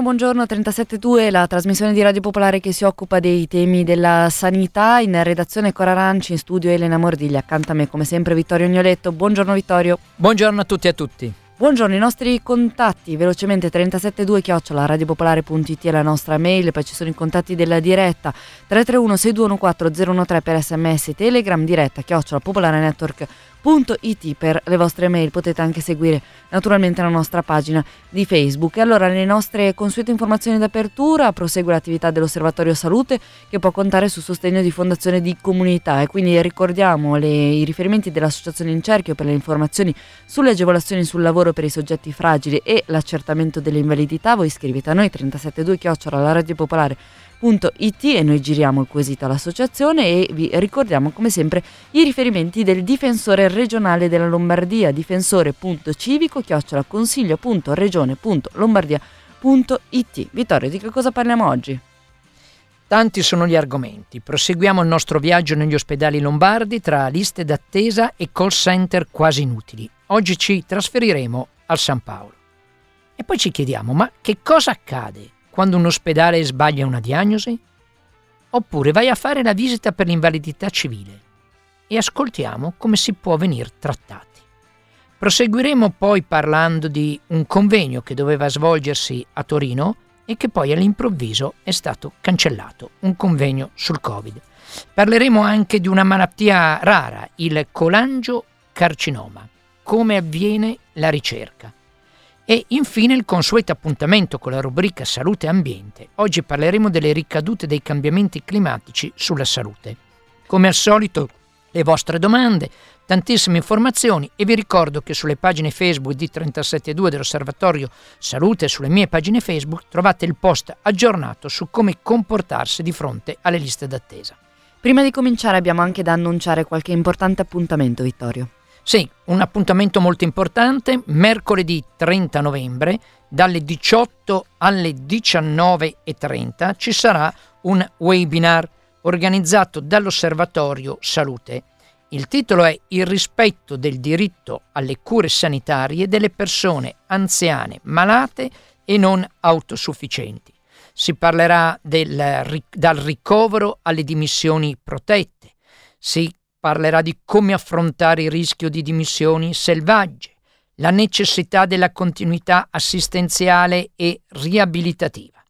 Buongiorno, buongiorno 372, la trasmissione di Radio Popolare che si occupa dei temi della sanità. In redazione Cora Ranci, in studio Elena Mordiglia, accanto a me come sempre Vittorio Gnoletto. Buongiorno Vittorio. Buongiorno a tutti e a tutti. Buongiorno, i nostri contatti velocemente 372 chiocciola radiopopolare.it è la nostra mail, poi ci sono i contatti della diretta 331 6214 013 per sms telegram diretta chiocciola popolare network www.it per le vostre mail. Potete anche seguire naturalmente la nostra pagina di Facebook. E allora, le nostre consuete informazioni d'apertura, prosegue l'attività dell'Osservatorio Salute che può contare sul sostegno di Fondazione di Comunità e quindi ricordiamo le, i riferimenti dell'Associazione in Cerchio per le informazioni sulle agevolazioni sul lavoro per i soggetti fragili e l'accertamento delle invalidità. Voi iscrivete a noi 372 chiocciola alla Radio Popolare www.it e noi giriamo il quesito all'associazione e vi ricordiamo come sempre i riferimenti del difensore regionale della Lombardia, difensore.civico chiocciola consiglio.regione.lombardia.it. Vittorio, di che cosa parliamo oggi? Tanti sono gli argomenti. Proseguiamo il nostro viaggio negli ospedali lombardi tra liste d'attesa e call center quasi inutili. Oggi ci trasferiremo al San Paolo. E poi ci chiediamo, ma che cosa accade quando un ospedale sbaglia una diagnosi? Oppure vai a fare la visita per l'invalidità civile e ascoltiamo come si può venire trattati. Proseguiremo poi parlando di un convegno che doveva svolgersi a Torino e che poi all'improvviso è stato cancellato, un convegno sul Covid. Parleremo anche di una malattia rara, il colangiocarcinoma, come avviene la ricerca. E infine il consueto appuntamento con la rubrica Salute e Ambiente. Oggi parleremo delle ricadute dei cambiamenti climatici sulla salute. Come al solito, le vostre domande, tantissime informazioni e vi ricordo che sulle pagine Facebook di 372 dell'Osservatorio Salute e sulle mie pagine Facebook trovate il post aggiornato su come comportarsi di fronte alle liste d'attesa. Prima di cominciare abbiamo anche da annunciare qualche importante appuntamento, Vittorio. Sì, un appuntamento molto importante, mercoledì 30 novembre, dalle 18 alle 19.30 ci sarà un webinar organizzato dall'Osservatorio Salute. Il titolo è Il rispetto del diritto alle cure sanitarie delle persone anziane, malate e non autosufficienti. Si parlerà del, dal ricovero alle dimissioni protette. Si parlerà di come affrontare il rischio di dimissioni selvagge, la necessità della continuità assistenziale e riabilitativa.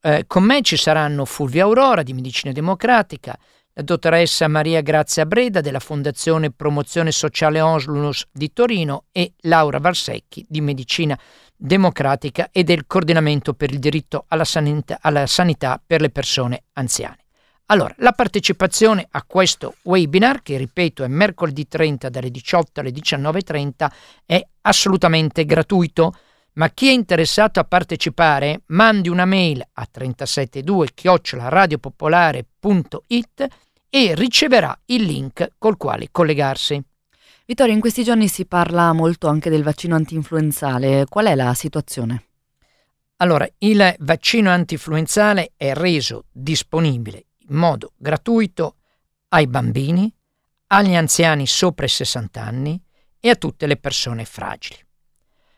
Eh, con me ci saranno Fulvia Aurora di Medicina Democratica, la dottoressa Maria Grazia Breda della Fondazione Promozione Sociale Onslus di Torino e Laura Valsecchi di Medicina Democratica e del Coordinamento per il diritto alla sanità per le persone anziane. Allora, la partecipazione a questo webinar, che ripeto è mercoledì 30 dalle 18 alle 19.30, è assolutamente gratuito, ma chi è interessato a partecipare mandi una mail a 372-radiopopolare.it e riceverà il link col quale collegarsi. Vittorio, in questi giorni si parla molto anche del vaccino antinfluenzale. Qual è la situazione? Allora, il vaccino antinfluenzale è reso disponibile in modo gratuito ai bambini, agli anziani sopra i 60 anni e a tutte le persone fragili.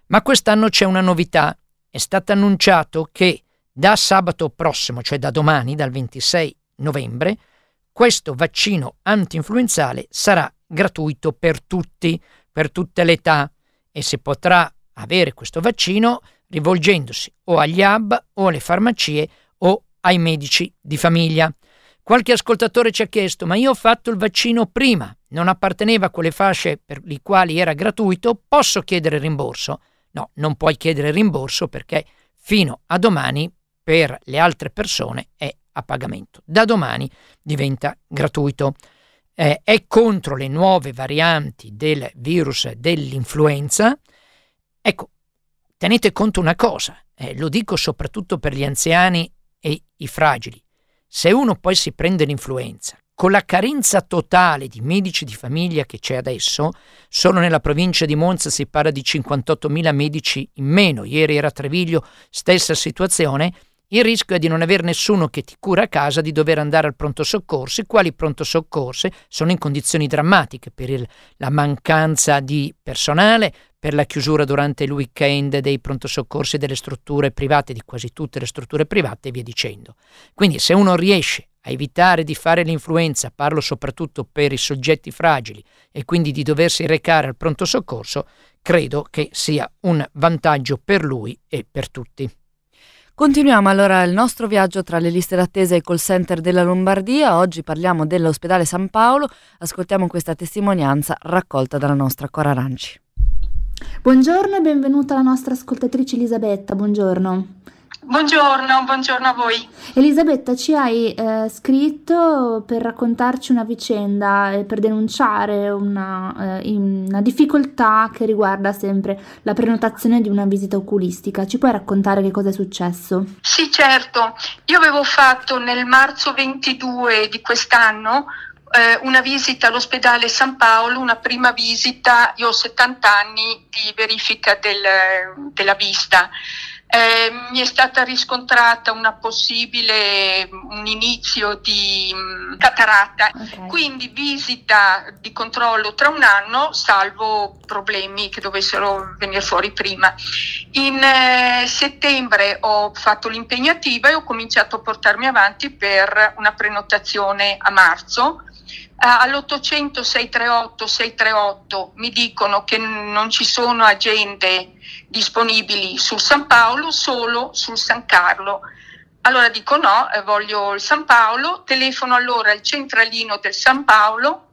Ma quest'anno c'è una novità. È stato annunciato che da sabato prossimo, cioè da domani, dal 26 novembre, questo vaccino antinfluenzale sarà gratuito per tutti, per tutte le età e si potrà avere questo vaccino rivolgendosi o agli hub o alle farmacie o ai medici di famiglia. Qualche ascoltatore ci ha chiesto, ma io ho fatto il vaccino prima, non apparteneva a quelle fasce per le quali era gratuito, posso chiedere rimborso? No, non puoi chiedere rimborso perché fino a domani per le altre persone è a pagamento. Da domani diventa gratuito. Eh, è contro le nuove varianti del virus dell'influenza. Ecco, tenete conto una cosa, eh, lo dico soprattutto per gli anziani e i fragili. Se uno poi si prende l'influenza, con la carenza totale di medici di famiglia che c'è adesso, solo nella provincia di Monza si parla di 58.000 medici in meno, ieri era Treviglio, stessa situazione, il rischio è di non avere nessuno che ti cura a casa, di dover andare al pronto soccorso, i quali pronto soccorsi sono in condizioni drammatiche per il, la mancanza di personale, per la chiusura durante il weekend dei pronto soccorsi delle strutture private, di quasi tutte le strutture private e via dicendo. Quindi se uno riesce a evitare di fare l'influenza, parlo soprattutto per i soggetti fragili e quindi di doversi recare al pronto soccorso, credo che sia un vantaggio per lui e per tutti. Continuiamo allora il nostro viaggio tra le liste d'attesa e i call center della Lombardia. Oggi parliamo dell'ospedale San Paolo. Ascoltiamo questa testimonianza raccolta dalla nostra Cora Aranci. Buongiorno e benvenuta la nostra ascoltatrice Elisabetta, buongiorno. Buongiorno, buongiorno a voi. Elisabetta, ci hai eh, scritto per raccontarci una vicenda e per denunciare una, eh, una, difficoltà che riguarda sempre la prenotazione di una visita oculistica. Ci puoi raccontare che cosa è successo? Sì, certo. Io avevo fatto nel marzo 22 di quest'anno eh, una visita all'ospedale San Paolo, una prima visita, io ho 70 anni di verifica del, della vista. Eh, mi è stata riscontrata una possibile, un inizio di mh, mm, cataratta, okay. quindi visita di controllo tra un anno, salvo problemi che dovessero venire fuori prima. In eh, settembre ho fatto l'impegnativa e ho cominciato a portarmi avanti per una prenotazione a marzo all'800 638 638 mi dicono che non ci sono agende disponibili sul San Paolo, solo sul San Carlo. Allora dico no, eh, voglio il San Paolo, telefono allora al centralino del San Paolo,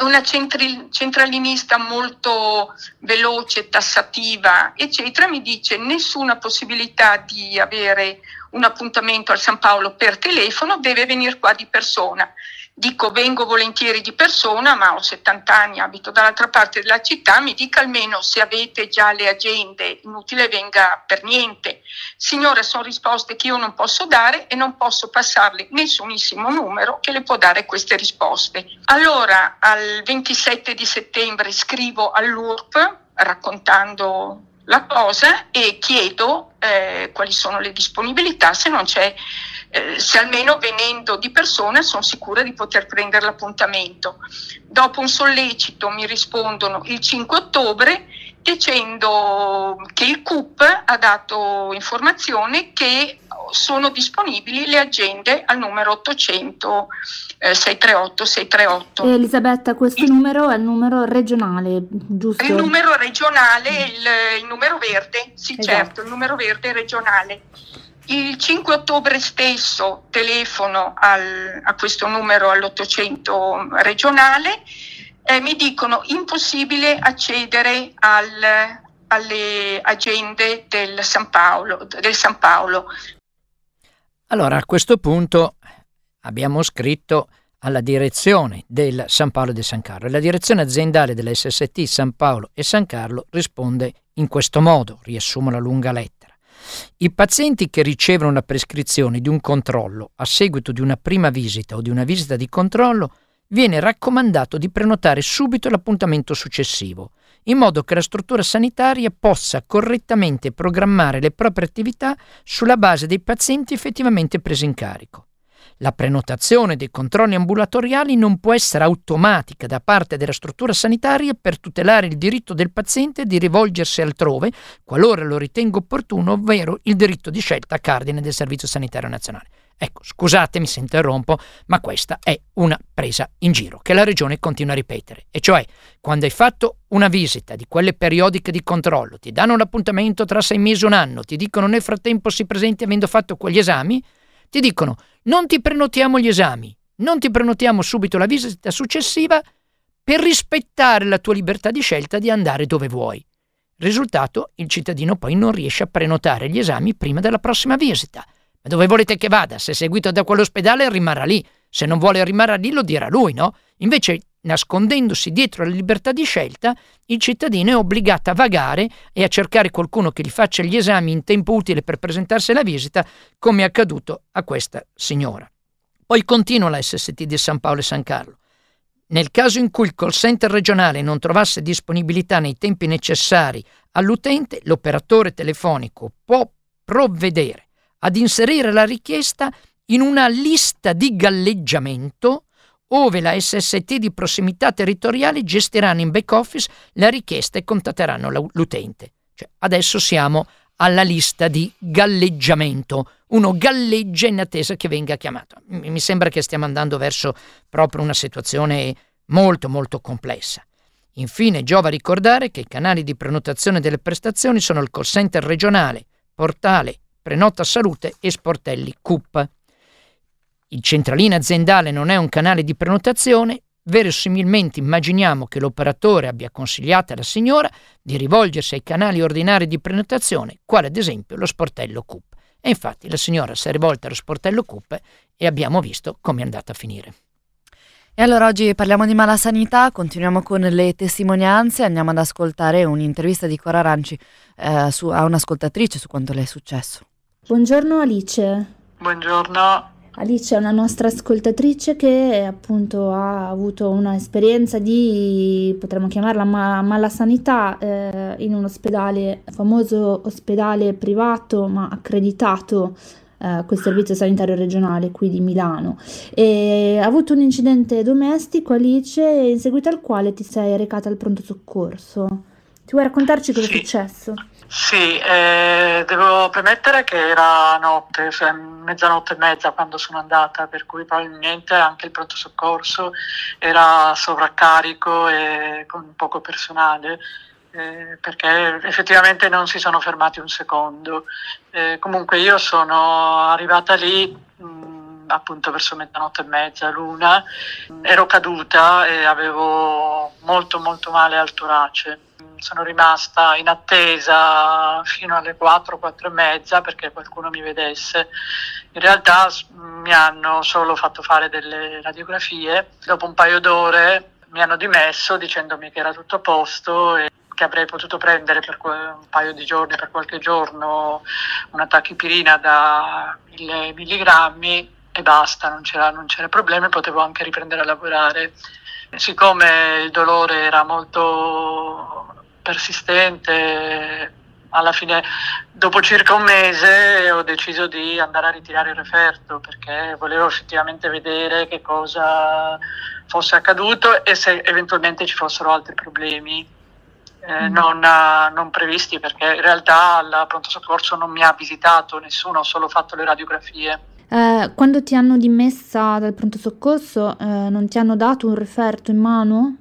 una centri- centralinista molto veloce, tassativa, eccetera, mi dice nessuna possibilità di avere un appuntamento al San Paolo per telefono, deve venire qua di persona. Dico vengo volentieri di persona, ma ho 70 anni, abito dall'altra parte della città, mi dica almeno se avete già le agende, inutile venga per niente. Signore, sono risposte che io non posso dare e non posso passarle nessunissimo numero che le può dare queste risposte. Allora, al 27 di settembre scrivo all'URP raccontando la cosa e chiedo eh, quali sono le disponibilità, se non c'è eh, se almeno venendo di persona sono sicura di poter prendere l'appuntamento. Dopo un sollecito mi rispondono il 5 ottobre dicendo che il CUP ha dato informazione che sono disponibili le agende al numero 800 eh, 638 638. Elisabetta, questo il, numero è il numero regionale, giusto? Il numero regionale, il, il numero verde, sì esatto. certo, il numero verde regionale. Il 5 ottobre stesso telefono al, a questo numero all'800 regionale, eh, mi dicono impossibile accedere al, alle agende del San, Paolo, del San Paolo. Allora a questo punto abbiamo scritto alla direzione del San Paolo di San Carlo e la direzione aziendale della SST San Paolo e San Carlo risponde in questo modo, riassumo la lunga lettera. I pazienti che ricevono la prescrizione di un controllo a seguito di una prima visita o di una visita di controllo viene raccomandato di prenotare subito l'appuntamento successivo, in modo che la struttura sanitaria possa correttamente programmare le proprie attività sulla base dei pazienti effettivamente presi in carico. La prenotazione dei controlli ambulatoriali non può essere automatica da parte della struttura sanitaria per tutelare il diritto del paziente di rivolgersi altrove qualora lo ritenga opportuno, ovvero il diritto di scelta cardine del Servizio Sanitario Nazionale. Ecco, scusatemi se interrompo, ma questa è una presa in giro che la Regione continua a ripetere. E cioè, quando hai fatto una visita di quelle periodiche di controllo, ti danno l'appuntamento tra sei mesi e un anno, ti dicono nel frattempo si presenti avendo fatto quegli esami, ti dicono non ti prenotiamo gli esami, non ti prenotiamo subito la visita successiva per rispettare la tua libertà di scelta di andare dove vuoi. Risultato, il cittadino poi non riesce a prenotare gli esami prima della prossima visita. Ma dove volete che vada? Se seguito da quell'ospedale rimarrà lì. Se non vuole rimarrà lì lo dirà lui, no? Invece nascondendosi dietro la libertà di scelta, il cittadino è obbligato a vagare e a cercare qualcuno che gli faccia gli esami in tempo utile per presentarsi alla visita, come è accaduto a questa signora. Poi continua la SST di San Paolo e San Carlo. Nel caso in cui il call center regionale non trovasse disponibilità nei tempi necessari all'utente, l'operatore telefonico può provvedere ad inserire la richiesta in una lista di galleggiamento ove la SST di prossimità territoriale gestiranno in back office la richiesta e contatteranno l'utente. Cioè, adesso siamo alla lista di galleggiamento. Uno galleggia in attesa che venga chiamato. Mi sembra che stiamo andando verso proprio una situazione molto molto complessa. Infine giova ricordare che i canali di prenotazione delle prestazioni sono il call center regionale, portale Prenota Salute e Sportelli CUP. Il centralino aziendale non è un canale di prenotazione, verosimilmente immaginiamo che l'operatore abbia consigliato alla signora di rivolgersi ai canali ordinari di prenotazione, quale ad esempio lo sportello CUP. E infatti la signora si è rivolta allo sportello CUP e abbiamo visto come è andata a finire. E allora oggi parliamo di mala sanità, continuiamo con le testimonianze, andiamo ad ascoltare un'intervista di Cora Aranci eh, su, a un'ascoltatrice su quanto le è successo. Buongiorno Alice. Buongiorno. Alice è una nostra ascoltatrice che appunto ha avuto un'esperienza di, potremmo chiamarla ma- mala sanità, eh, in un ospedale, famoso ospedale privato ma accreditato eh, col servizio sanitario regionale qui di Milano. E ha avuto un incidente domestico Alice in seguito al quale ti sei recata al pronto soccorso. Ti vuoi raccontarci cosa sì. è successo? Sì, eh, devo premettere che era notte, cioè mezzanotte e mezza quando sono andata, per cui probabilmente anche il pronto soccorso era sovraccarico e con poco personale. Eh, perché effettivamente non si sono fermati un secondo. Eh, comunque io sono arrivata lì mh, appunto verso mezzanotte e mezza, l'una, ero caduta e avevo molto molto male al torace sono rimasta in attesa fino alle 4, 4 e mezza perché qualcuno mi vedesse. In realtà mi hanno solo fatto fare delle radiografie, dopo un paio d'ore mi hanno dimesso dicendomi che era tutto a posto e che avrei potuto prendere per un paio di giorni, per qualche giorno, una tachipirina da 1000 milligrammi e basta, non c'era, non c'era problema, potevo anche riprendere a lavorare. Siccome il dolore era molto persistente. Alla fine, dopo circa un mese, ho deciso di andare a ritirare il referto perché volevo effettivamente vedere che cosa fosse accaduto e se eventualmente ci fossero altri problemi. Eh, mm. non, non, previsti perché in realtà al pronto soccorso non mi ha visitato nessuno, ho solo fatto le radiografie. Eh, quando ti hanno dimessa dal pronto soccorso, eh, non ti hanno dato un referto in mano?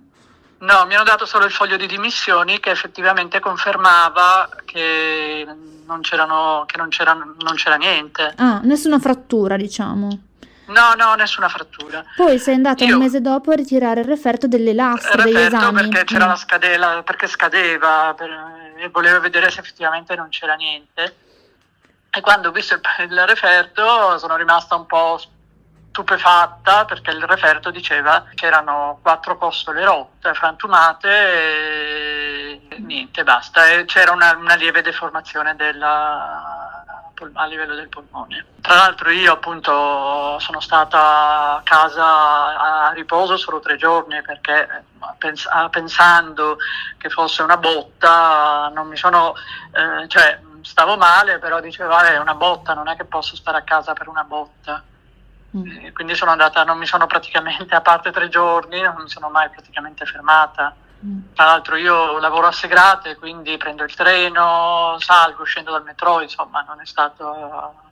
No, mi hanno dato solo il foglio di dimissioni che effettivamente confermava che non, c'erano, che non, c'era, non c'era niente. Ah, nessuna frattura, diciamo. No, no, nessuna frattura. Poi sei andata Io, un mese dopo a ritirare il referto delle lastre degli esami. perché c'era mm. la scadela, perché scadeva per, e volevo vedere se effettivamente non c'era niente. E quando ho visto il, il referto sono rimasta un po' stupefatta perché il referto diceva che erano quattro costole rotte, frantumate e niente, basta. E c'era una, una lieve deformazione della, a livello del polmone. Tra l'altro io appunto sono stata a casa a riposo solo tre giorni perché pens- pensando che fosse una botta non mi sono, eh, cioè stavo male però dicevo vabbè è una botta, non è che posso stare a casa per una botta. Mm. Quindi sono andata, non mi sono praticamente, a parte tre giorni, non mi sono mai praticamente fermata. Mm. Tra l'altro io lavoro a Segrate, quindi prendo il treno, salgo, scendo dal metro, insomma non è stato...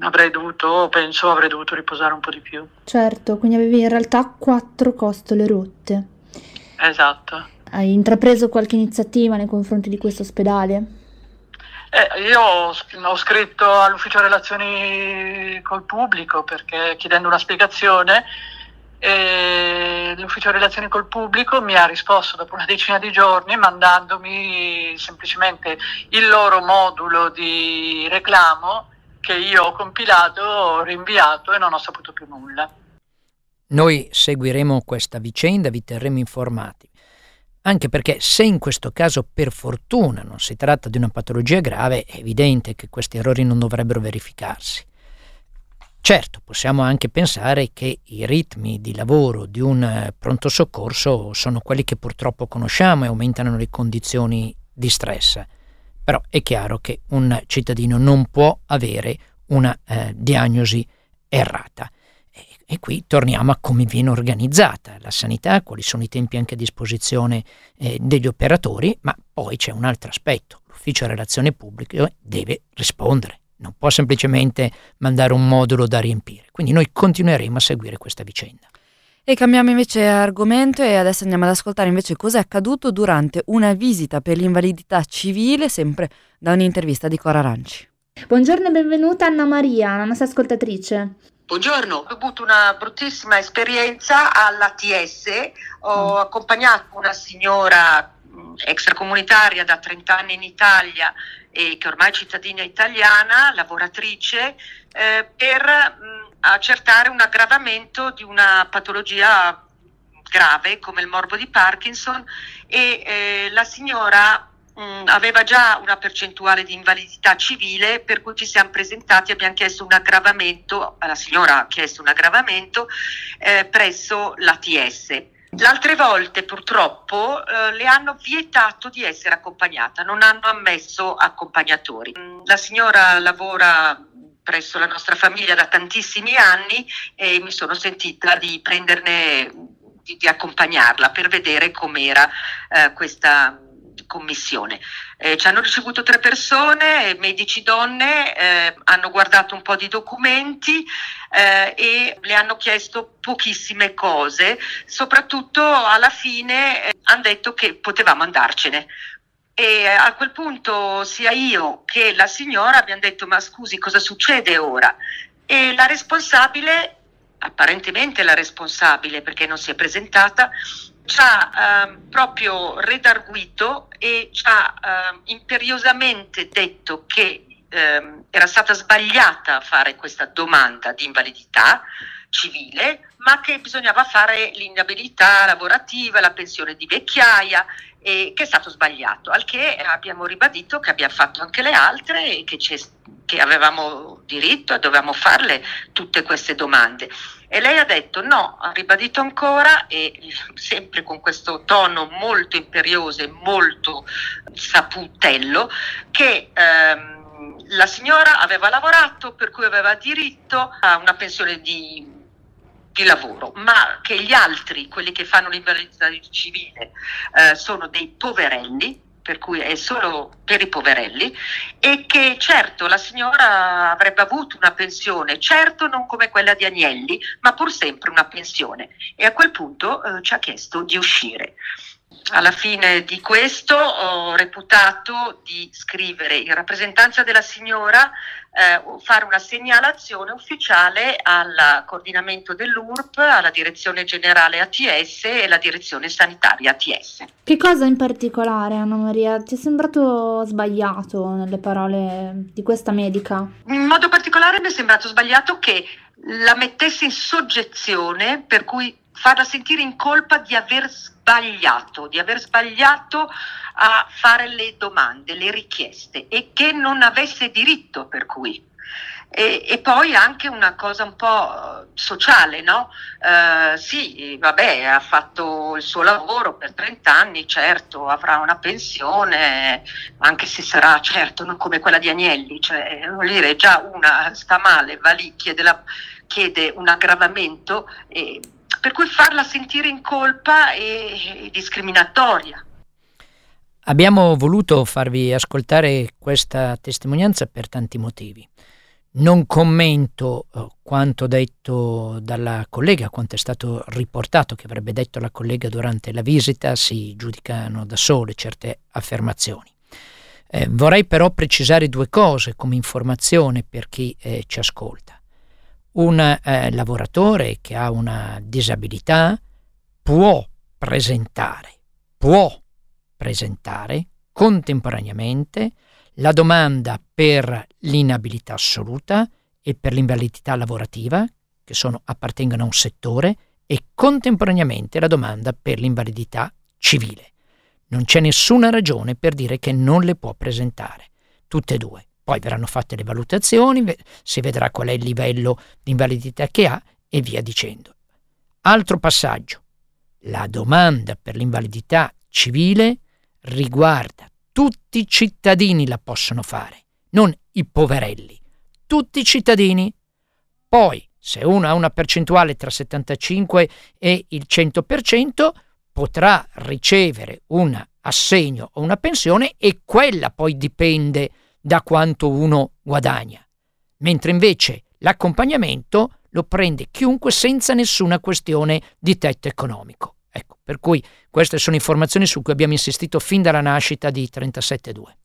Avrei dovuto, penso, avrei dovuto riposare un po' di più. Certo, quindi avevi in realtà quattro costole rotte. Esatto. Hai intrapreso qualche iniziativa nei confronti di questo ospedale? Eh, io ho, scritto all'ufficio relazioni col pubblico perché chiedendo una spiegazione e l'ufficio relazioni col pubblico mi ha risposto dopo una decina di giorni mandandomi semplicemente il loro modulo di reclamo che io ho compilato, ho rinviato e non ho saputo più nulla. Noi seguiremo questa vicenda, vi terremo informati anche perché se in questo caso per fortuna non si tratta di una patologia grave, è evidente che questi errori non dovrebbero verificarsi. Certo, possiamo anche pensare che i ritmi di lavoro di un eh, pronto soccorso sono quelli che purtroppo conosciamo e aumentano le condizioni di stress, però è chiaro che un cittadino non può avere una eh, diagnosi errata. E qui torniamo a come viene organizzata la sanità, quali sono i tempi anche a disposizione eh, degli operatori, ma poi c'è un altro aspetto, l'ufficio relazione pubbliche deve rispondere, non può semplicemente mandare un modulo da riempire. Quindi noi continueremo a seguire questa vicenda. E cambiamo invece argomento e adesso andiamo ad ascoltare invece cosa è accaduto durante una visita per l'invalidità civile, sempre da un'intervista di Cora Aranci. Buongiorno e benvenuta Anna Maria, la nostra ascoltatrice. Buongiorno, ho avuto una bruttissima esperienza all'ATS, ho mm. accompagnato una signora extracomunitaria da 30 anni in Italia e che ormai è cittadina italiana, lavoratrice, eh, per mh, accertare un aggravamento di una patologia grave come il morbo di Parkinson e eh, la signora mh, aveva già una percentuale di invalidità civile per cui ci siamo presentati e abbiamo chiesto un aggravamento, la signora ha chiesto un aggravamento eh, presso l'ATS. L'altre volte purtroppo eh, le hanno vietato di essere accompagnata, non hanno ammesso accompagnatori. La signora lavora presso la nostra famiglia da tantissimi anni e mi sono sentita di prenderne, di, di accompagnarla per vedere com'era eh, questa commissione. Eh, ci hanno ricevuto tre persone, medici donne, eh, hanno guardato un po' di documenti eh, e le hanno chiesto pochissime cose, soprattutto alla fine eh, hanno detto che potevamo andarcene. E a quel punto sia io che la signora abbiamo detto ma scusi cosa succede ora? E la responsabile, apparentemente la responsabile perché non si è presentata, ci ha eh, proprio redarguito e ci ha eh, imperiosamente detto che eh, era stata sbagliata fare questa domanda di invalidità civile, ma che bisognava fare l'inabilità lavorativa, la pensione di vecchiaia e che è stato sbagliato, al che abbiamo ribadito che abbiamo fatto anche le altre e che, che avevamo diritto e dovevamo farle tutte queste domande. E lei ha detto no, ha ribadito ancora e sempre con questo tono molto imperioso e molto saputello che ehm, la signora aveva lavorato per cui aveva diritto a una pensione di, di lavoro, ma che gli altri, quelli che fanno l'invalidità civile, eh, sono dei poverelli per cui è solo per i poverelli, e che certo la signora avrebbe avuto una pensione, certo non come quella di Agnelli, ma pur sempre una pensione. E a quel punto eh, ci ha chiesto di uscire. Alla fine di questo ho reputato di scrivere in rappresentanza della signora, eh, fare una segnalazione ufficiale al coordinamento dell'URP, alla direzione generale ATS e alla direzione sanitaria ATS. Che cosa in particolare, Anna Maria? Ti è sembrato sbagliato nelle parole di questa medica? In modo particolare mi è sembrato sbagliato che la mettesse in soggezione, per cui farla sentire in colpa di aver sbagliato, di aver sbagliato a fare le domande, le richieste e che non avesse diritto per cui. E, e, poi anche una cosa un po' sociale, no? Eh, sì, vabbè, ha fatto il suo lavoro per 30 anni, certo, avrà una pensione, anche se sarà certo non come quella di Agnelli, cioè, vuol dire, già una sta male, va lì, chiede, la, chiede un aggravamento. E, per cui farla sentire in colpa è discriminatoria. Abbiamo voluto farvi ascoltare questa testimonianza per tanti motivi. Non commento eh, quanto detto dalla collega, quanto è stato riportato che avrebbe detto la collega durante la visita, si giudicano da sole certe affermazioni. Eh, vorrei però precisare due cose come informazione per chi eh, ci ascolta un eh, lavoratore che ha una disabilità può presentare, può presentare contemporaneamente la domanda per l'inabilità assoluta e per l'invalidità lavorativa, che sono, appartengono a un settore, e contemporaneamente la domanda per l'invalidità civile. Non c'è nessuna ragione per dire che non le può presentare, tutte e due. Poi verranno fatte le valutazioni, si vedrà qual è il livello di invalidità che ha e via dicendo. Altro passaggio. La domanda per l'invalidità civile riguarda tutti i cittadini la possono fare, non i poverelli. Tutti i cittadini. Poi se uno ha una percentuale tra 75 e il 100%, potrà ricevere un assegno o una pensione e quella poi dipende da quanto uno guadagna. Mentre invece l'accompagnamento lo prende chiunque senza nessuna questione di tetto economico. Ecco, per cui queste sono informazioni su cui abbiamo insistito fin dalla nascita di 372.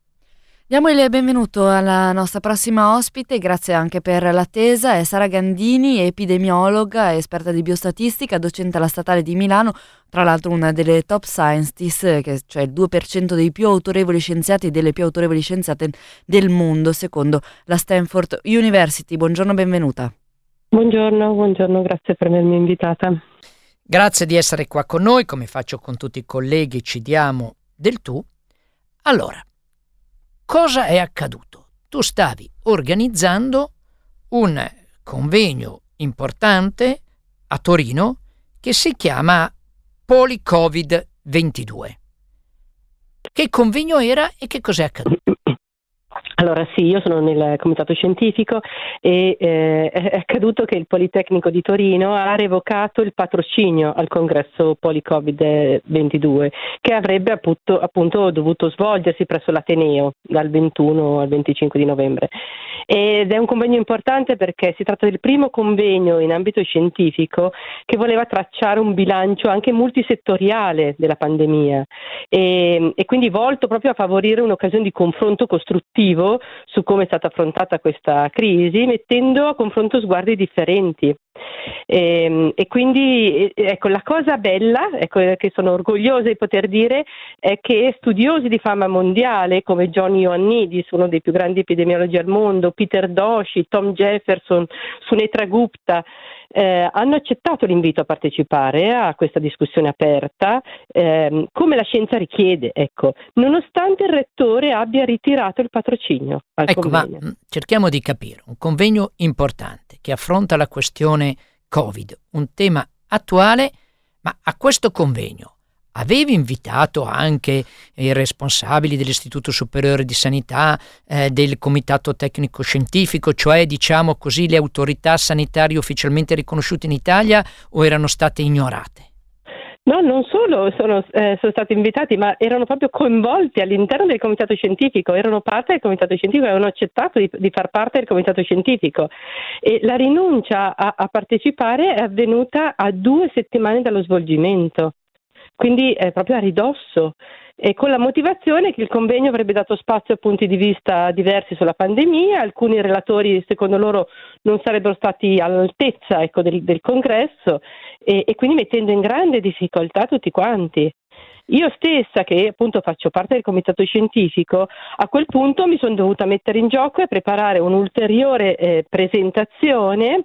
Diamo il benvenuto alla nostra prossima ospite, grazie anche per l'attesa, è Sara Gandini, epidemiologa, esperta di biostatistica, docente alla Statale di Milano, tra l'altro una delle top scientists, che, cioè il 2% dei più autorevoli scienziati e delle più autorevoli scienziate del mondo, secondo la Stanford University. Buongiorno, benvenuta. Buongiorno, buongiorno, grazie per avermi invitata. Grazie di essere qua con noi, come faccio con tutti i colleghi, ci diamo del tu. Allora, cosa è accaduto? Tu stavi organizzando un convegno importante a Torino che si chiama Policovid 22. Che convegno era e che cos'è accaduto? Allora sì, io sono nel comitato scientifico e eh, è accaduto che il Politecnico di Torino ha revocato il patrocinio al congresso Policovid-22 che avrebbe appunto, appunto, dovuto svolgersi presso l'Ateneo dal 21 al 25 di novembre. Ed è un convegno importante perché si tratta del primo convegno in ambito scientifico che voleva tracciare un bilancio anche multisettoriale della pandemia e, e quindi volto proprio a favorire un'occasione di confronto costruttivo su come è stata affrontata questa crisi, mettendo a confronto sguardi differenti. E, ehm, e quindi ecco, la cosa bella, ecco, che sono orgogliosa di poter dire, è che studiosi di fama mondiale come John Ioannidis, uno dei più grandi epidemiologi al mondo, Peter Doshi, Tom Jefferson, Sunetra Gupta, eh, hanno accettato l'invito a partecipare a questa discussione aperta, ehm, come la scienza richiede, ecco, nonostante il rettore abbia ritirato il patrocinio. ecco, convegno. ma mm, cerchiamo di capire, un convegno importante che affronta la questione Covid, un tema attuale, ma a questo convegno avevi invitato anche i responsabili dell'Istituto Superiore di Sanità, eh, del Comitato Tecnico Scientifico, cioè diciamo così le autorità sanitarie ufficialmente riconosciute in Italia o erano state ignorate? No, non solo sono, eh, sono, stati invitati, ma erano proprio coinvolti all'interno del comitato scientifico, erano parte del comitato scientifico, avevano accettato di, di far parte del comitato scientifico. E la rinuncia a, a partecipare è avvenuta a due settimane dallo svolgimento quindi è proprio a ridosso e con la motivazione che il convegno avrebbe dato spazio a punti di vista diversi sulla pandemia, alcuni relatori secondo loro non sarebbero stati all'altezza ecco, del, del, congresso e, e quindi mettendo in grande difficoltà tutti quanti. Io stessa, che appunto faccio parte del comitato scientifico, a quel punto mi sono dovuta mettere in gioco e preparare un'ulteriore eh, presentazione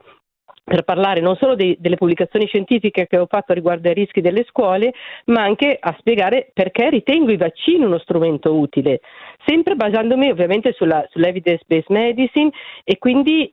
per parlare non solo dei, delle pubblicazioni scientifiche che ho fatto riguardo ai rischi delle scuole, ma anche a spiegare perché ritengo i vaccini uno strumento utile, sempre basandomi ovviamente sulla, sull'evidence based medicine e quindi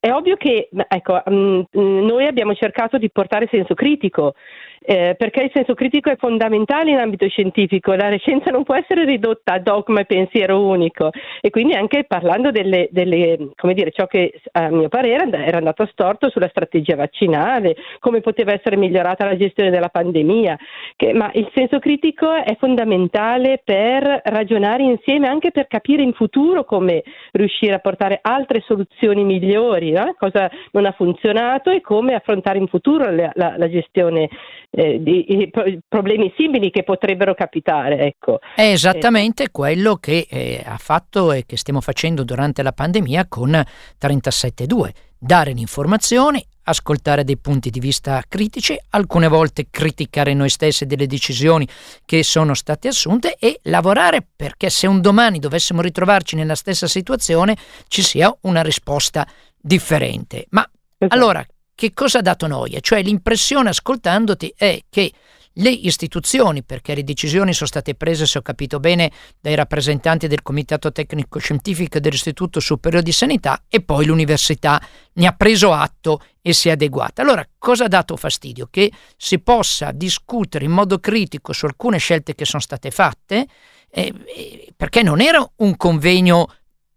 è ovvio che ecco, mm, noi abbiamo cercato di portare senso critico eh, perché il senso critico è fondamentale in ambito scientifico, la scienza non può essere ridotta a dogma e pensiero unico e quindi anche parlando delle, delle come dire, ciò che a mio parere era andato storto sulla strategia vaccinale, come poteva essere migliorata la gestione della pandemia, che, ma il senso critico è fondamentale per ragionare insieme, anche per capire in futuro come riuscire a portare altre soluzioni migliori, no? cosa non ha funzionato e come affrontare in futuro la, la, la gestione eh, di problemi simili che potrebbero capitare. Ecco. È esattamente eh. quello che eh, ha fatto e che stiamo facendo durante la pandemia con 37.2, dare l'informazione, ascoltare dei punti di vista critici, alcune volte criticare noi stessi delle decisioni che sono state assunte e lavorare perché se un domani dovessimo ritrovarci nella stessa situazione ci sia una risposta differente. Ma esatto. allora che cosa ha dato noia? Cioè l'impressione ascoltandoti è che le istituzioni, perché le decisioni sono state prese, se ho capito bene, dai rappresentanti del Comitato Tecnico Scientifico dell'Istituto Superiore di Sanità e poi l'università ne ha preso atto e si è adeguata. Allora, cosa ha dato fastidio? Che si possa discutere in modo critico su alcune scelte che sono state fatte, eh, perché non era un convegno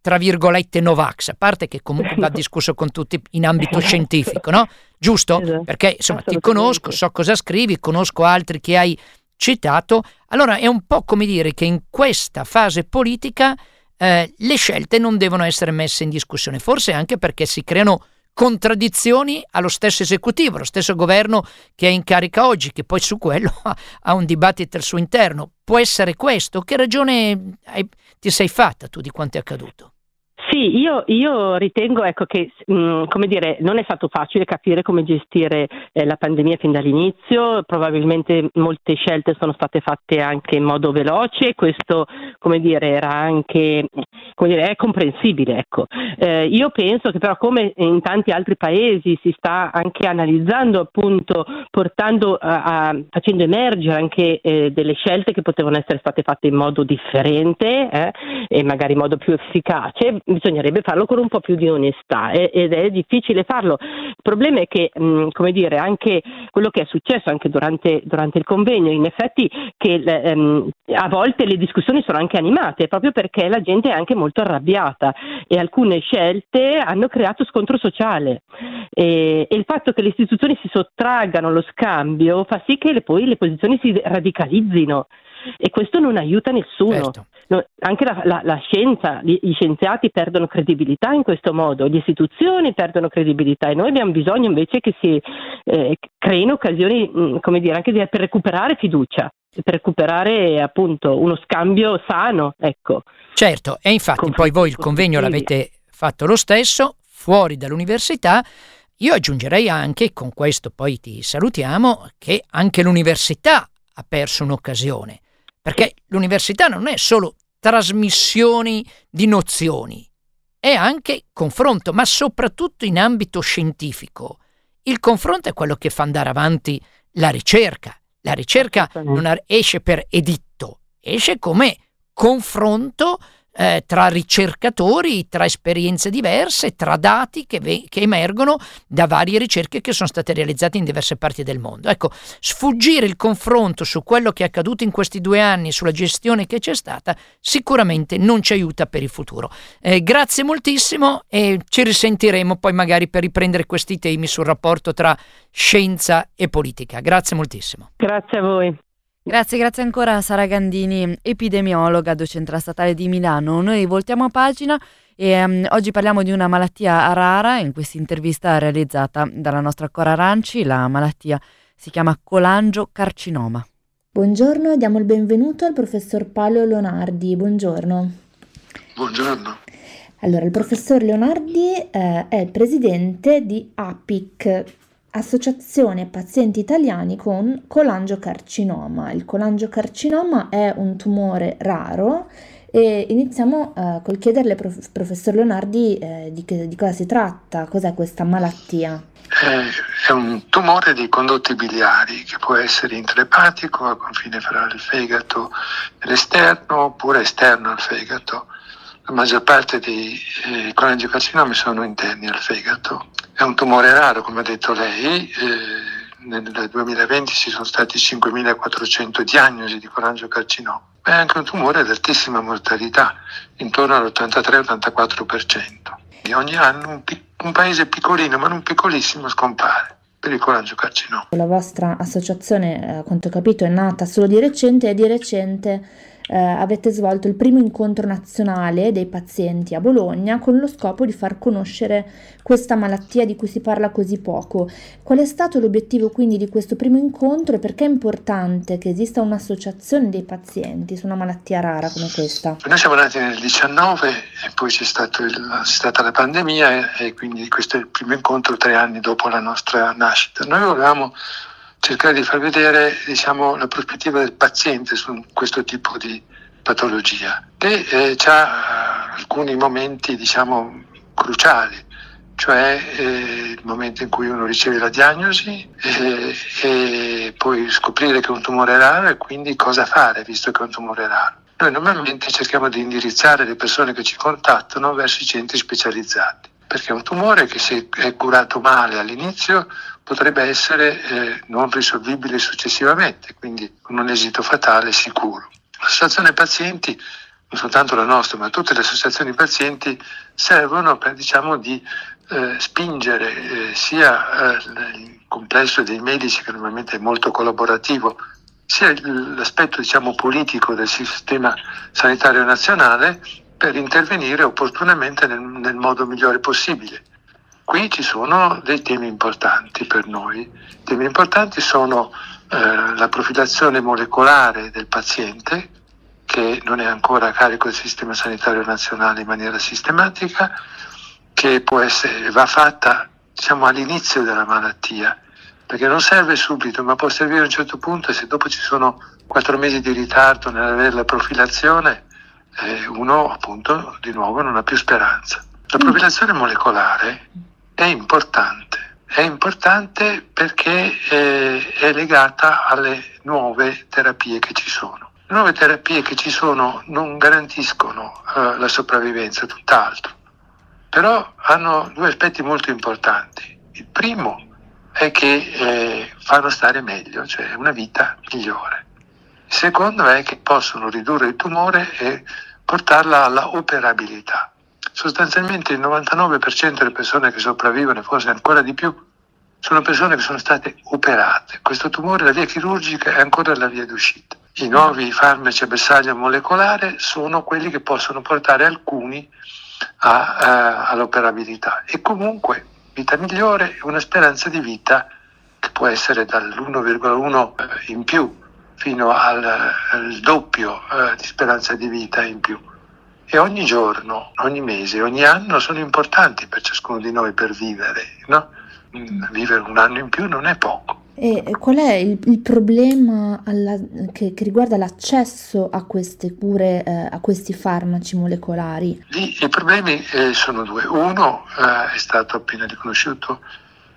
tra virgolette Novax, a parte che comunque va discusso con tutti in ambito scientifico, no? Giusto? Esatto. Perché insomma ti conosco, so cosa scrivi, conosco altri che hai citato, allora è un po' come dire che in questa fase politica eh, le scelte non devono essere messe in discussione, forse anche perché si creano contraddizioni allo stesso esecutivo, allo stesso governo che è in carica oggi, che poi su quello ha un dibattito al suo interno. Può essere questo? Che ragione hai, ti sei fatta tu di quanto è accaduto? Sì, io, io ritengo ecco, che mh, mm, dire, non è stato facile capire come gestire eh, la pandemia fin dall'inizio, probabilmente molte scelte sono state fatte anche in modo veloce, questo dire, anche dire, è comprensibile. Ecco. Eh, io penso che però come in tanti altri paesi si sta anche analizzando, appunto, portando a, a, facendo emergere anche eh, delle scelte che potevano essere state fatte in modo differente eh, e magari in modo più efficace bisognerebbe farlo con un po' più di onestà ed è difficile farlo. Il problema è che, mh, come dire, anche quello che è successo anche durante, durante il convegno, in effetti che ehm, a volte le discussioni sono anche animate proprio perché la gente è anche molto arrabbiata e alcune scelte hanno creato scontro sociale e, e il fatto che le istituzioni si sottraggano allo scambio fa sì che le, poi le posizioni si radicalizzino e questo non aiuta nessuno. Certo. Anche la, la, la scienza, gli, gli, scienziati perdono credibilità in questo modo, le istituzioni perdono credibilità e noi abbiamo bisogno invece che si eh, creino occasioni, mh, mm, come dire, anche di, per recuperare fiducia per recuperare appunto uno scambio sano, ecco. Certo, e infatti poi voi il convegno l'avete fatto lo stesso, fuori dall'università. Io aggiungerei anche, con questo poi ti salutiamo, che anche l'università ha perso un'occasione. Perché l'università non è solo trasmissioni di nozioni, è anche confronto, ma soprattutto in ambito scientifico. Il confronto è quello che fa andare avanti la ricerca. La ricerca non esce per editto, esce come confronto eh, tra ricercatori, tra esperienze diverse, tra dati che, ve- che, emergono da varie ricerche che sono state realizzate in diverse parti del mondo. Ecco, sfuggire il confronto su quello che è accaduto in questi due anni, sulla gestione che c'è stata, sicuramente non ci aiuta per il futuro. Eh, grazie moltissimo e ci risentiremo poi magari per riprendere questi temi sul rapporto tra scienza e politica. Grazie moltissimo. Grazie a voi. Grazie, grazie ancora a Sara Gandini, epidemiologa, docente statale di Milano. Noi voltiamo a pagina e um, oggi parliamo di una malattia rara in questa intervista realizzata dalla nostra Cora Aranci. La malattia si chiama colangiocarcinoma. Buongiorno e diamo il benvenuto al professor Paolo Leonardi. Buongiorno. Buongiorno. Allora, il professor Leonardi eh, è il presidente di APIC, Associazione Pazienti Italiani con colangiocarcinoma. Il colangiocarcinoma è un tumore raro e iniziamo uh, col chiederle, prof- professor Leonardi, eh, di, che, di, cosa si tratta, cos'è questa malattia? Eh, è un tumore dei condotti biliari che può essere intraepatico a confine fra il fegato e l'esterno oppure esterno al fegato. La maggior parte dei eh, colangiocarcinomi sono interni al fegato è un tumore raro, come ha detto lei. Eh, nel 2020 ci sono stati 5.400 diagnosi di colangiocarcinoma. È anche un tumore ad altissima mortalità, intorno all'83-84%. E ogni anno un, pic- un paese piccolino, ma non piccolissimo, scompare per il colangiocarcinoma. La vostra associazione, a quanto ho capito, è nata solo di recente e di recente eh, avete svolto il primo incontro nazionale dei pazienti a Bologna con lo scopo di far conoscere questa malattia di cui si parla così poco. Qual è stato l'obiettivo quindi di questo primo incontro e perché è importante che esista un'associazione dei pazienti su una malattia rara come questa? Noi siamo nati nel 19 e poi c'è, il, c'è stata la pandemia e, e quindi questo è il primo incontro tre anni dopo la nostra nascita. Noi volevamo cercare di far vedere diciamo, la prospettiva del paziente su questo tipo di patologia e eh, c'ha eh, alcuni momenti diciamo, cruciali, cioè eh, il momento in cui uno riceve la diagnosi eh, e poi scoprire che è un tumore raro e quindi cosa fare visto che è un tumore raro. Noi normalmente cerchiamo di indirizzare le persone che ci contattano verso i centri specializzati, perché è un tumore che se è curato male all'inizio potrebbe essere eh, non risolvibile successivamente, quindi con un esito fatale sicuro. L'associazione pazienti non soltanto la nostra, ma tutte le associazioni pazienti, servono per diciamo, di eh, spingere eh, sia eh, il complesso dei medici, che normalmente è molto collaborativo, sia l'aspetto diciamo, politico del sistema sanitario nazionale per intervenire opportunamente nel, nel modo migliore possibile. Qui ci sono dei temi importanti per noi. I temi importanti sono eh, la profilazione molecolare del paziente, che non è ancora a carico del sistema sanitario nazionale in maniera sistematica, che essere, va fatta diciamo, all'inizio della malattia, perché non serve subito, ma può servire a un certo punto e se dopo ci sono quattro mesi di ritardo nell'avere la profilazione, eh, uno appunto di nuovo non ha più speranza. La profilazione molecolare è importante, è importante perché eh, è legata alle nuove terapie che ci sono. Le nuove terapie che ci sono non garantiscono uh, la sopravvivenza, tutt'altro, però hanno due aspetti molto importanti. Il primo è che eh, fanno stare meglio, cioè una vita migliore. Il secondo è che possono ridurre il tumore e portarla alla operabilità. Sostanzialmente il 99% delle persone che sopravvivono, forse ancora di più, sono persone che sono state operate. Questo tumore, la via chirurgica è ancora la via d'uscita. I nuovi farmaci a bersaglio molecolare sono quelli che possono portare alcuni a, a, all'operabilità e comunque vita migliore e una speranza di vita che può essere dall'1,1 eh, in più fino al, al doppio eh, di speranza di vita in più. E ogni giorno, ogni mese, ogni anno sono importanti per ciascuno di noi per vivere. No? Mm, vivere un anno in più non è poco. E qual è il, il problema alla, che, che, riguarda l'accesso a queste cure, eh, a questi farmaci molecolari? Lì, I problemi eh, sono due. Uno eh, è stato appena riconosciuto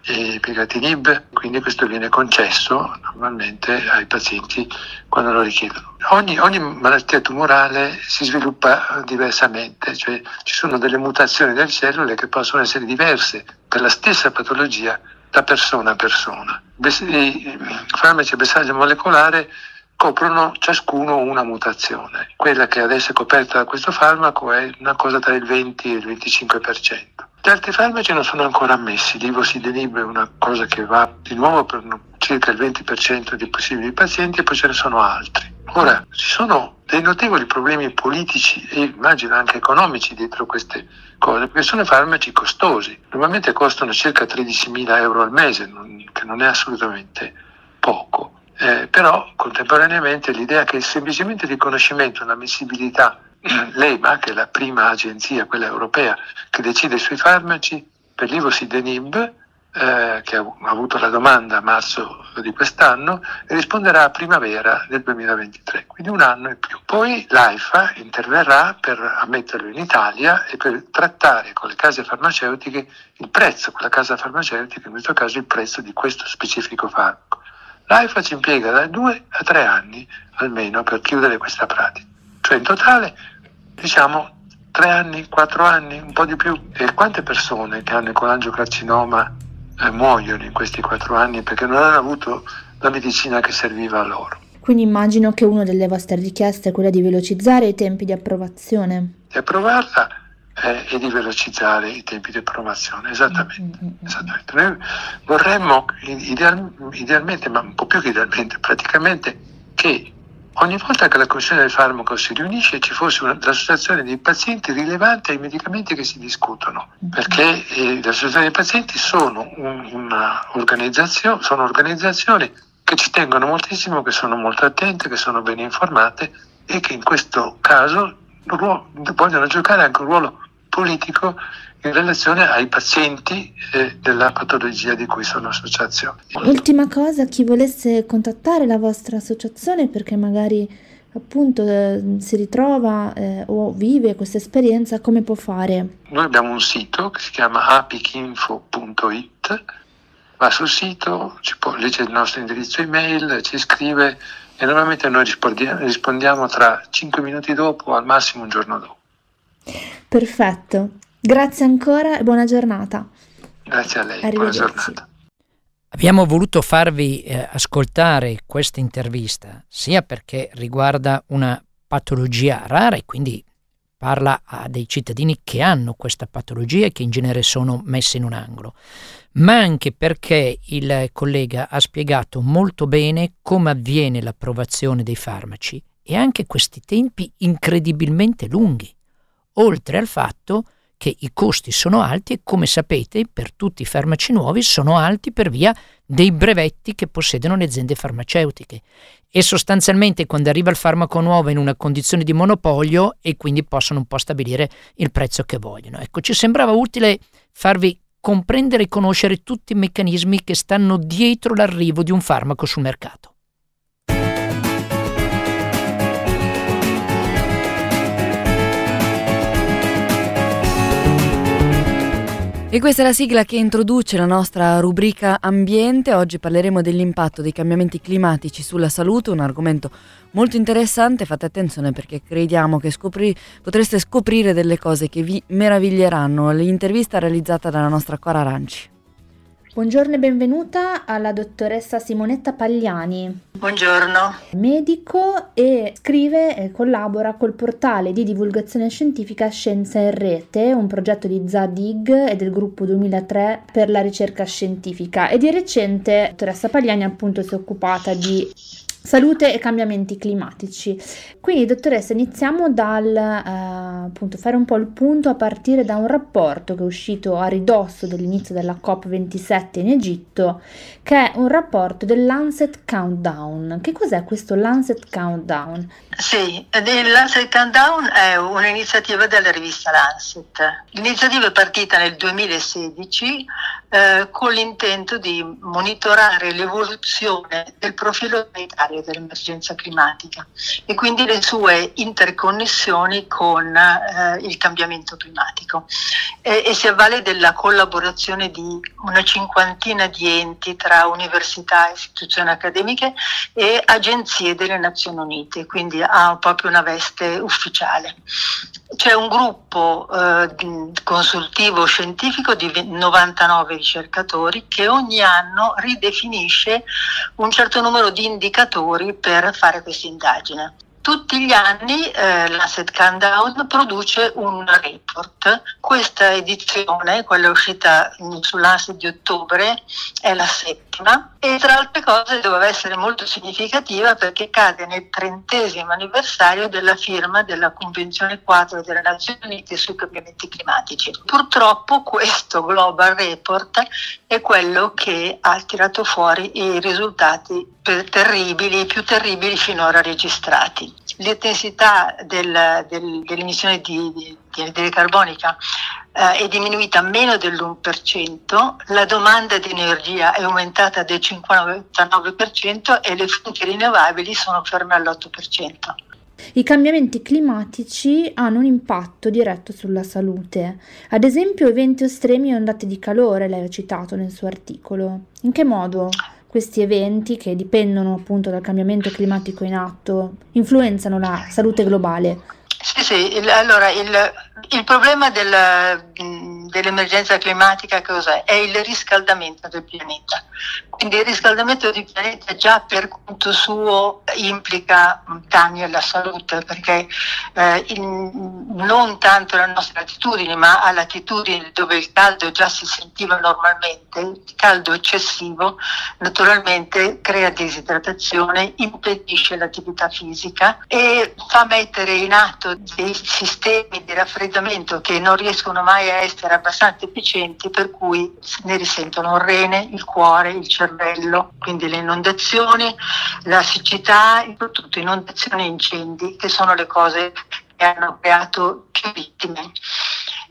il Pegatinib, quindi questo viene concesso normalmente ai pazienti quando lo richiedono. Ogni, ogni malattia tumorale si sviluppa diversamente, cioè ci sono delle mutazioni delle cellule che possono essere diverse per la stessa patologia da persona a persona. I farmaci a bersaglio molecolare coprono ciascuno una mutazione. Quella che adesso è coperta da questo farmaco è una cosa tra il 20 e il 25%. Gli altri farmaci non sono ancora ammessi, l'ivosidenib è una cosa che va di nuovo per circa il 20% dei possibili pazienti e poi ce ne sono altri. Ora, ci sono dei notevoli problemi politici e immagino anche economici dietro queste cose, perché sono farmaci costosi. Normalmente costano circa 13.000 euro al mese, che non è assolutamente poco. Eh, però contemporaneamente l'idea che semplicemente il riconoscimento e l'ammissibilità, l'EMA, che è la prima agenzia, quella europea, che decide sui farmaci, per l'Ivosidenib, eh, che ha avuto la domanda a marzo di quest'anno, risponderà a primavera del 2023, quindi un anno in più. Poi l'AIFA interverrà per ammetterlo in Italia e per trattare con le case farmaceutiche il prezzo, con la casa farmaceutica in questo caso il prezzo di questo specifico farmaco. L'AIFA ci impiega da due a tre anni almeno per chiudere questa pratica, cioè in totale diciamo tre anni, quattro anni, un po' di più. E quante persone che hanno il colangiocarcinoma eh, muoiono in questi quattro anni perché non hanno avuto la medicina che serviva a loro. Quindi immagino che una delle vostre richieste è quella di velocizzare i tempi di approvazione. Di approvarla eh, e di velocizzare i tempi di approvazione, esattamente. Mm-hmm. esattamente. Noi vorremmo ideal, idealmente, ma un po' più che idealmente, praticamente che Ogni volta che la Commissione del farmaco si riunisce ci fosse un'associazione dei pazienti rilevante ai medicamenti che si discutono, perché eh, le associazioni dei pazienti sono, un, una organizzazione, sono organizzazioni che ci tengono moltissimo, che sono molto attente, che sono ben informate e che in questo caso vogliono giocare anche un ruolo politico in relazione ai pazienti eh, della patologia di cui sono associazione. Ultima cosa, chi volesse contattare la vostra associazione perché magari appunto eh, si ritrova eh, o vive questa esperienza, come può fare? Noi abbiamo un sito che si chiama apicinfo.it, va sul sito, può, leggere il nostro indirizzo email, ci scrive e normalmente noi rispondiamo tra 5 minuti dopo al massimo un giorno dopo. Perfetto, Grazie ancora e buona giornata. Grazie a lei, buona giornata. Abbiamo voluto farvi eh, ascoltare questa intervista sia perché riguarda una patologia rara e quindi parla a dei cittadini che hanno questa patologia e che in genere sono messi in un angolo, ma anche perché il collega ha spiegato molto bene come avviene l'approvazione dei farmaci e anche questi tempi incredibilmente lunghi, oltre al fatto che i costi sono alti e come sapete per tutti i farmaci nuovi sono alti per via dei brevetti che possiedono le aziende farmaceutiche e sostanzialmente quando arriva il farmaco nuovo in una condizione di monopolio e quindi possono un po' stabilire il prezzo che vogliono. Ecco, ci sembrava utile farvi comprendere e conoscere tutti i meccanismi che stanno dietro l'arrivo di un farmaco sul mercato. E questa è la sigla che introduce la nostra rubrica ambiente. Oggi parleremo dell'impatto dei cambiamenti climatici sulla salute, un argomento molto interessante. Fate attenzione perché crediamo che scopri, potreste scoprire delle cose che vi meraviglieranno. L'intervista realizzata dalla nostra Cora Aranci. Buongiorno e benvenuta alla dottoressa Simonetta Pagliani. Buongiorno. Medico e scrive e collabora col portale di divulgazione scientifica Scienza in Rete, un progetto di Zadig e del gruppo 2003 per la ricerca scientifica e di recente la dottoressa Pagliani appunto si è occupata di Salute e cambiamenti climatici. Quindi, dottoressa, iniziamo dal eh, appunto fare un po' il punto a partire da un rapporto che è uscito a ridosso dell'inizio della COP27 in Egitto, che è un rapporto del Lancet Countdown. Che cos'è questo Lancet Countdown? Sì, il Lancet Countdown è un'iniziativa della rivista Lancet. L'iniziativa è partita nel 2016 eh, con l'intento di monitorare l'evoluzione del profilo sanitario dell'emergenza climatica e quindi le sue interconnessioni con eh, il cambiamento climatico e, e si avvale della collaborazione di una cinquantina di enti tra università, istituzioni accademiche e agenzie delle Nazioni Unite, quindi ha proprio una veste ufficiale. C'è un gruppo eh, consultivo scientifico di 99 ricercatori che ogni anno ridefinisce un certo numero di indicatori per fare questa indagine. Tutti gli anni eh, l'Asset Countdown produce un report. Questa edizione, quella uscita sull'Asset di ottobre, è la settima e tra altre cose doveva essere molto significativa perché cade nel trentesimo anniversario della firma della Convenzione 4 delle Nazioni Unite sui cambiamenti climatici. Purtroppo questo Global Report è quello che ha tirato fuori i risultati terribili, più terribili finora registrati. L'intensità del, del, dell'emissione di, di, di anidride carbonica eh, è diminuita meno dell'1%, la domanda di energia è aumentata del 59% e le fonti rinnovabili sono ferme all'8%. I cambiamenti climatici hanno un impatto diretto sulla salute. Ad esempio, eventi estremi e ondate di calore, lei ha citato nel suo articolo. In che modo questi eventi, che dipendono appunto dal cambiamento climatico in atto, influenzano la salute globale? Sì, sì, il, allora il, il problema del, dell'emergenza climatica cos'è? È il riscaldamento del pianeta. Quindi il riscaldamento del pianeta già per conto suo implica danni alla salute perché eh, in, non tanto alle nostre latitudini ma a latitudini dove il caldo già si sentiva normalmente, il caldo eccessivo naturalmente crea disidratazione, impedisce l'attività fisica e fa mettere in atto dei sistemi di raffreddamento che non riescono mai a essere abbastanza efficienti per cui ne risentono il rene, il cuore, il cervello quindi le inondazioni, la siccità, soprattutto inondazioni e incendi, che sono le cose che hanno creato più vittime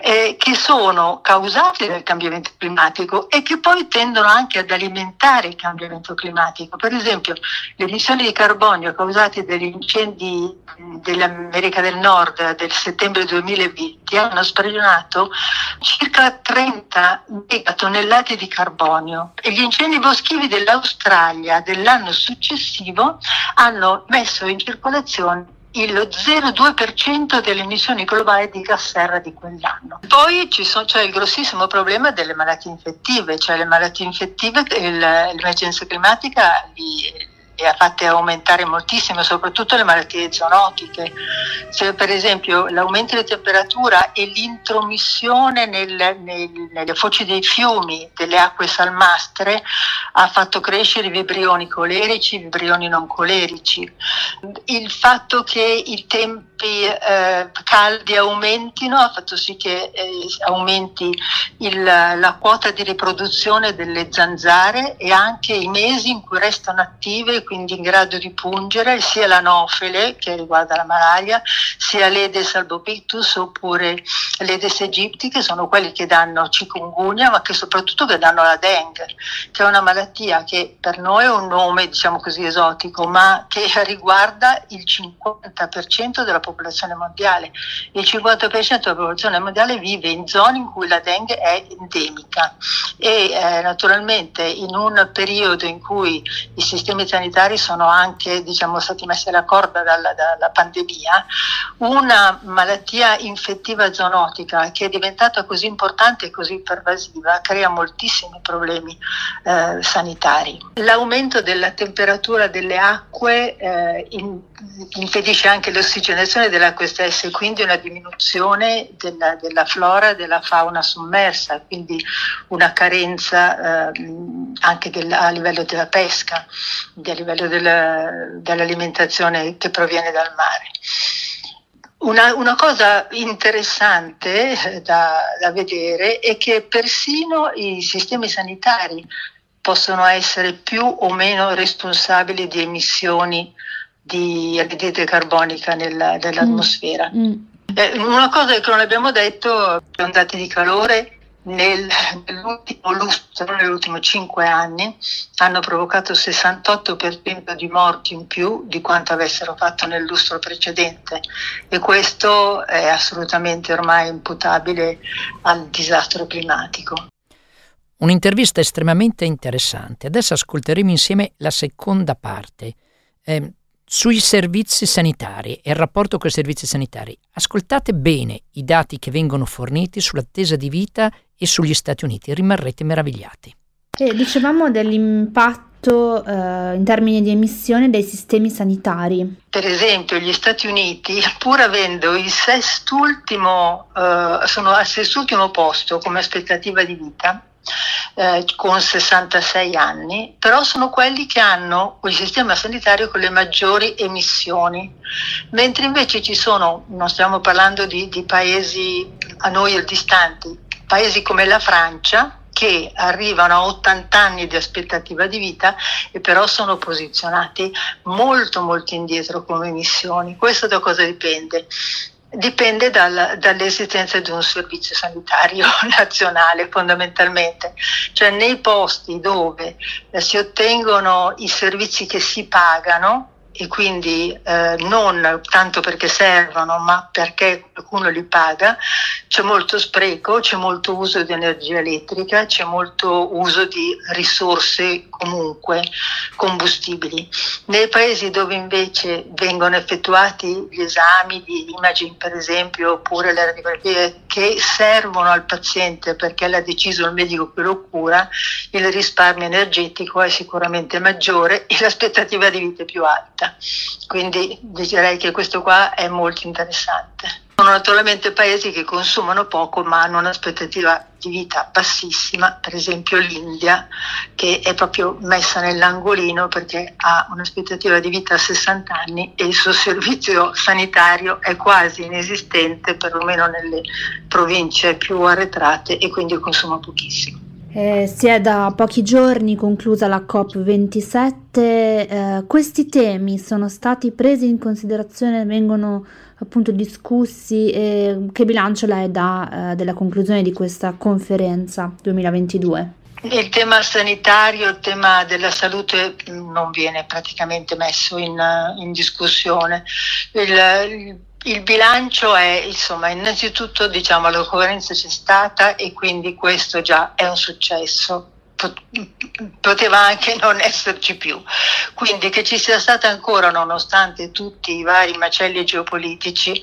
eh, che sono causati dal cambiamento climatico e che poi tendono anche ad alimentare il cambiamento climatico. Per esempio, le emissioni di carbonio causate dagli incendi dell'America del Nord del settembre 2020 hanno sprigionato circa 30 megatonnellate di carbonio e gli incendi boschivi dell'Australia dell'anno successivo hanno messo in circolazione il 0,2% delle emissioni globali di gas serra di quell'anno. Poi sono, c'è il grossissimo problema delle malattie infettive, cioè le malattie infettive, il, l'emergenza climatica li, e ha fatte aumentare moltissimo, soprattutto le malattie zoonotiche. Cioè, per esempio l'aumento di temperatura e l'intromissione nel, nel, nelle foci dei fiumi delle acque salmastre ha fatto crescere i vibrioni colerici, i vibrioni non colerici. Il fatto che i tempi eh, caldi aumentino ha fatto sì che eh, aumenti il, la quota di riproduzione delle zanzare e anche i mesi in cui restano attive quindi in grado di pungere sia l'anofele, che riguarda la malaria, sia l'Edes albopictus oppure l'Edes aegypti, che sono quelli che danno chikungunya, ma che soprattutto che danno la dengue, che è una malattia che per noi è un nome, diciamo così, esotico, ma che riguarda il 50% della popolazione mondiale. Il 50% della popolazione mondiale vive in zone in cui la dengue è endemica e eh, naturalmente in un periodo in cui i sistemi sanitari sono anche diciamo, stati messi alla corda dalla, dalla, pandemia, una malattia infettiva zoonotica che è diventata così importante e così pervasiva crea moltissimi problemi eh, sanitari. L'aumento della temperatura delle acque eh, in, impedisce anche l'ossigenazione delle acque stesse, quindi una diminuzione della, della flora e della fauna sommersa, quindi una carenza eh, anche del, a livello della pesca, a livello della, dell'alimentazione che proviene dal mare. Una, una cosa interessante eh, da, da vedere è che persino i sistemi sanitari possono essere più o meno responsabili di emissioni di anidride carbonica nella, nell'atmosfera. Mm. Mm. Eh, una cosa che non abbiamo detto, le ondate di calore nel, nell'ultimo lustro, negli ultimi cinque anni, hanno provocato 68% di morti in più di quanto avessero fatto nel lustro precedente e questo è assolutamente ormai imputabile al disastro climatico. Un'intervista estremamente interessante. Adesso ascolteremo insieme la seconda parte. Eh, sui servizi sanitari e il rapporto con i servizi sanitari. Ascoltate bene i dati che vengono forniti sull'attesa di vita e sugli Stati Uniti, rimarrete meravigliati. E dicevamo dell'impatto eh, in termini di emissione dei sistemi sanitari. Per esempio, gli Stati Uniti, pur avendo il sestultimo, eh, sono al sestultimo posto come aspettativa di vita, eh, con 66 anni, però sono quelli che hanno il sistema sanitario con le maggiori emissioni, mentre invece ci sono, non stiamo parlando di, di paesi a noi distanti, paesi come la Francia, che arrivano a 80 anni di aspettativa di vita e però sono posizionati molto molto indietro come emissioni. Questo da cosa dipende? Dipende dal, dall'esistenza di un servizio sanitario nazionale fondamentalmente, cioè nei posti dove eh, si ottengono i servizi che si pagano, e quindi eh, non tanto perché servono, ma perché qualcuno li paga, c'è molto spreco, c'è molto uso di energia elettrica, c'è molto uso di risorse comunque combustibili. Nei paesi dove invece vengono effettuati gli esami di imaging, per esempio, oppure le radiografie che servono al paziente perché l'ha deciso il medico che lo cura, il risparmio energetico è sicuramente maggiore e l'aspettativa di vita è più alta vita. Quindi direi che questo qua è molto interessante. Sono naturalmente paesi che consumano poco ma hanno un'aspettativa di vita bassissima, per esempio l'India che è proprio messa nell'angolino perché ha un'aspettativa di vita a 60 anni e il suo servizio sanitario è quasi inesistente, perlomeno nelle province più arretrate e quindi consuma pochissimo. Eh, si è da pochi giorni conclusa la COP27, eh, questi temi sono stati presi in considerazione, vengono appunto discussi e che bilancio lei dà eh, della conclusione di questa conferenza 2022? Il tema sanitario, il tema della salute non viene praticamente messo in, in discussione. Il, il il bilancio è, insomma, innanzitutto diciamo la coerenza c'è stata e quindi questo già è un successo poteva anche non esserci più. Quindi che ci sia stata ancora, nonostante tutti i vari macelli geopolitici,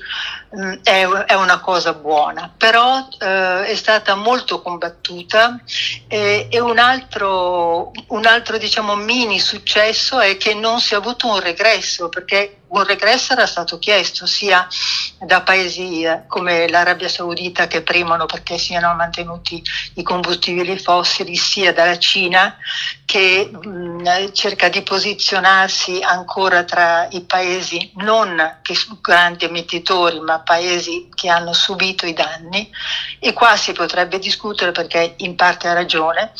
è, è una cosa buona, però eh, è stata molto combattuta eh, e un altro, un altro diciamo, mini successo è che non si è avuto un regresso, perché un regresso era stato chiesto sia da paesi eh, come l'Arabia Saudita che premono perché siano mantenuti i combustibili fossili, sia dalla Cina che mh, mm, cerca di posizionarsi ancora tra i paesi non che grandi emettitori, ma paesi che hanno subito i danni. E qua si potrebbe discutere perché in parte ha ragione.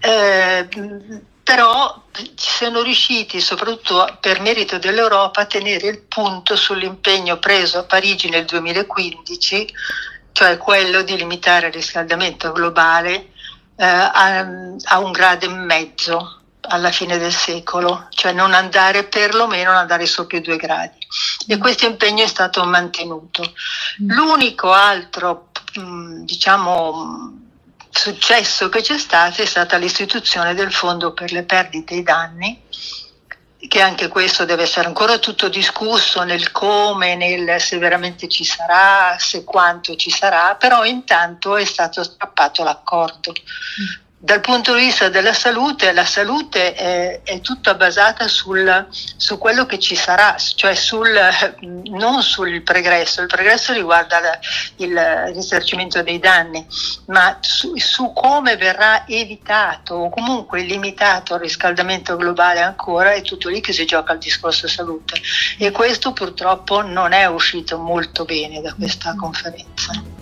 Eh, però sono riusciti, soprattutto per merito dell'Europa, a tenere il punto sull'impegno preso a Parigi nel 2015, cioè quello di limitare il riscaldamento globale eh, a, a, un grado e mezzo alla fine del secolo, cioè non andare perlomeno non andare sopra i due gradi. E questo impegno è stato mantenuto. Mm. L'unico altro, mm, diciamo, successo che c'è stato è stata l'istituzione del Fondo per le perdite e i danni, che anche questo deve essere ancora tutto discusso nel come, nel se veramente ci sarà, se quanto ci sarà, però intanto è stato strappato l'accordo. Mm dal punto di vista della salute, la salute è, è tutta basata sul, su quello che ci sarà, cioè sul, non sul pregresso, il pregresso riguarda la, il risarcimento dei danni, ma su, su, come verrà evitato o comunque limitato il riscaldamento globale ancora, è tutto lì che si gioca il discorso salute e questo purtroppo non è uscito molto bene da questa conferenza.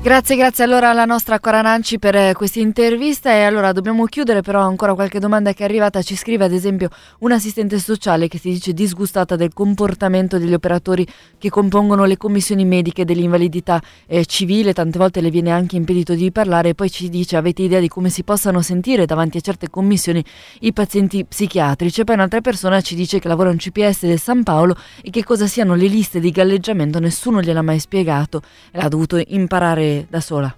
Grazie, grazie allora alla nostra Cora Nanci per eh, questa intervista. E allora dobbiamo chiudere però ancora qualche domanda che è arrivata, ci scrive ad esempio un assistente sociale che si dice disgustata del comportamento degli operatori che compongono le commissioni mediche dell'invalidità eh, civile, tante volte le viene anche impedito di parlare. E poi ci dice avete idea di come si possano sentire davanti a certe commissioni i pazienti psichiatrici? E poi un'altra persona ci dice che lavora in CPS del San Paolo e che cosa siano le liste di galleggiamento. Nessuno gliel'ha mai spiegato. L'ha dovuto imparare da sola.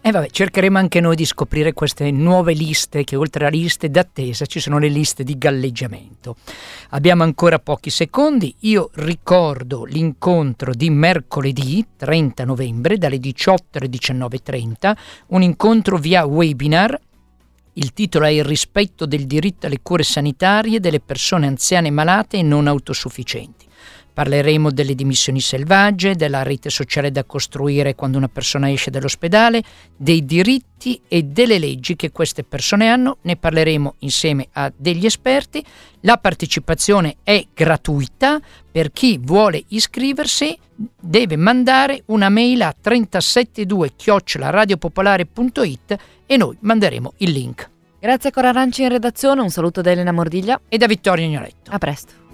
E vabbè, cercheremo anche noi di scoprire queste nuove liste, che oltre a liste d'attesa ci sono le liste di galleggiamento. Abbiamo ancora pochi secondi, io ricordo l'incontro di mercoledì 30 novembre dalle 18 alle 19.30, un incontro via webinar il titolo è Il rispetto del diritto alle cure sanitarie delle persone anziane malate e non autosufficienti. Parleremo delle dimissioni selvagge, della rete sociale da costruire quando una persona esce dall'ospedale, dei diritti e delle leggi che queste persone hanno. Ne parleremo insieme a degli esperti. La partecipazione è gratuita. Per chi vuole iscriversi deve mandare una mail a 372-radiopopolare.it e noi manderemo il link. Grazie Cora Aranci in redazione, un saluto da Elena Mordiglia e da Vittorio Ignoretto. A presto.